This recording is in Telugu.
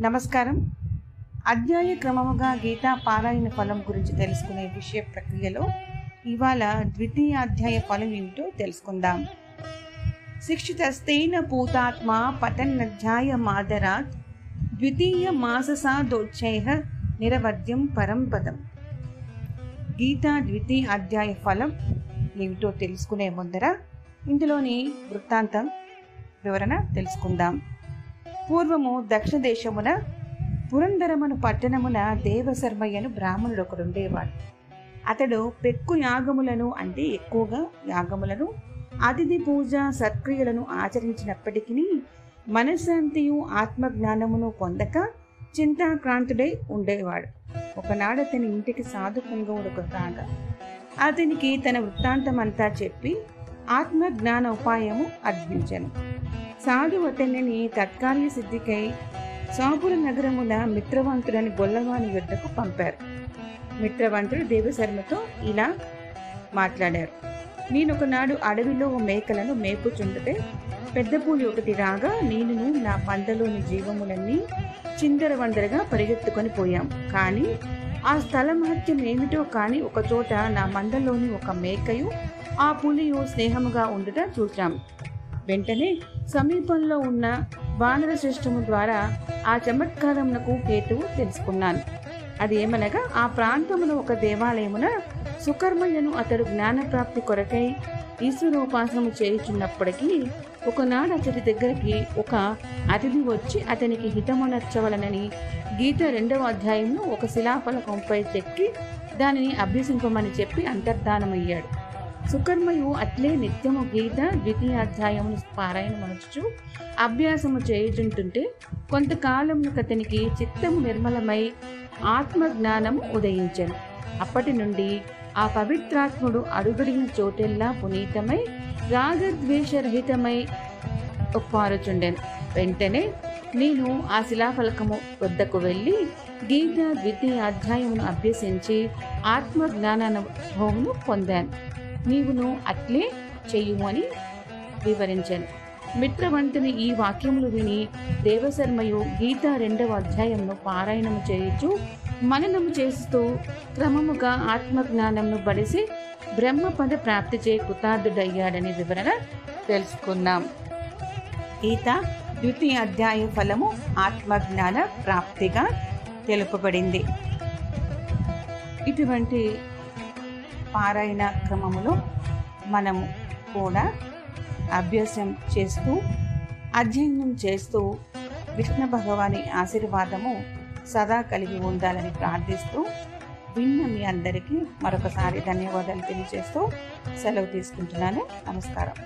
నమస్కారం. అధ్యాయ క్రమముగా గీతా పారాయణ ఫలం గురించి తెలుసుకునే విషయ ప్రక్రియలో ఇవాళ ద్వితీయ అధ్యాయ ఫలం ఏమిటో తెలుసుకుందాం. శిక్షితస్తేన పూతాత్మ పతన్నధ్యాయ మాదరాత్ ద్వితీయ మాససాదోచ్చయ నిరవద్యం పరం పదం. గీతా ద్వితీయ అధ్యాయ ఫలం ఏమిటో తెలుసుకునే ముందర ఇందులోని వృత్తాంతం వివరణ తెలుసుకుందాం. పూర్వము దక్షిణ దేశమున పురందరమును పట్టణమున దేవశర్మయ్యను బ్రాహ్మణుడు ఒకడుండేవాడు అతడు పెక్కు యాగములను అంటే ఎక్కువగా యాగములను అతిథి పూజ సత్క్రియలను ఆచరించినప్పటికీ మనశ్శాంతియు ఆత్మజ్ఞానమును పొందక చింతాక్రాంతుడై ఉండేవాడు. ఒకనాడు అతని ఇంటికి సాధు పుంగవుడు రాగా అతనికి తన వృత్తాంతమంతా చెప్పి ఆత్మజ్ఞాన ఉపాయము అర్పించను సాధు అతనిని తత్కాలిక సిద్ధికై సాపుర నగరముల మిత్రవంతుడని బొల్లవాని యుద్ధకు పంపారు. మిత్రవంతుడు దేవశర్మతో ఇలా మాట్లాడారు. నేనొకనాడు అడవిలో మేకలను మేపుచుండతే పెద్ద పూలి ఒకటి రాగా నేను నా పంటలోని జీవములన్నీ చిందరవందరగా పరిగెత్తుకొని పోయాం. కానీ ఆ స్థల మహత్యం ఏమిటో కానీ ఒకచోట నా మందలోని ఒక మేకయు ఆ పులియు స్నేహముగా ఉండుట చూచాం వెంటనే సమీపంలో ఉన్న వానర శ్రేష్టము ద్వారా ఆ చమత్కారమునకు హేతువు తెలుసుకున్నాను. అది ఏమనగా ఆ ప్రాంతములో ఒక దేవాలయమున సుకర్మయ్యను అతడు జ్ఞానప్రాప్తి కొరకై ఈశ్వరోపాసనము చేయుచున్నప్పటికీ ఒకనాడు అతడి దగ్గరికి ఒక అతిథి వచ్చి అతనికి హితమునర్చవలనని గీత రెండవ అధ్యాయంలో ఒక శిలాఫలకంపై చెక్కి దానిని అభ్యసింపమని చెప్పి అంతర్ధానమయ్యాడు. సుకర్మయు అట్లే నిత్యము గీత ద్వితీయ అధ్యాయమును పారాయణ అభ్యాసము చేయుచుంటుంటే కొంతకాలము అతనికి చిత్తము నిర్మలమై ఆత్మజ్ఞానము ఉదయించను. అప్పటి నుండి ఆ పవిత్రాత్ముడు అడుగడిగిన చోటెల్లా పునీతమై రాగద్వేషరహితమై ఒప్పారుచుండెను. వెంటనే నేను ఆ శిలాఫలకము వద్దకు వెళ్ళి గీత ద్వితీయ అధ్యాయమును అభ్యసించి ఆత్మజ్ఞానానుభవమును పొందాను. నీవును అట్లే చెయ్యుమని వివరించాను. మిత్రవంతుని ఈ వాక్యములు విని దేవశర్మయు గీత రెండవ అధ్యాయంను పారాయణము చేయుచు మననము చేస్తూ క్రమముగా ఆత్మజ్ఞానంను బడిసి బ్రహ్మపద ప్రాప్తి చే కృతార్థుడయ్యాడని వివరణ తెలుసుకున్నాం. గీత ద్వితీయ అధ్యాయ ఫలము ఆత్మజ్ఞాన ప్రాప్తిగా తెలుపబడింది. ఇటువంటి పారాయణ క్రమములో మనము కూడా అభ్యాసం చేస్తూ అధ్యయనం చేస్తూ విష్ణు భగవాని ఆశీర్వాదము సదా కలిగి ఉండాలని ప్రార్థిస్తూ విన్న మీ అందరికీ మరొకసారి ధన్యవాదాలు తెలియజేస్తూ సెలవు తీసుకుంటున్నాను. నమస్కారం.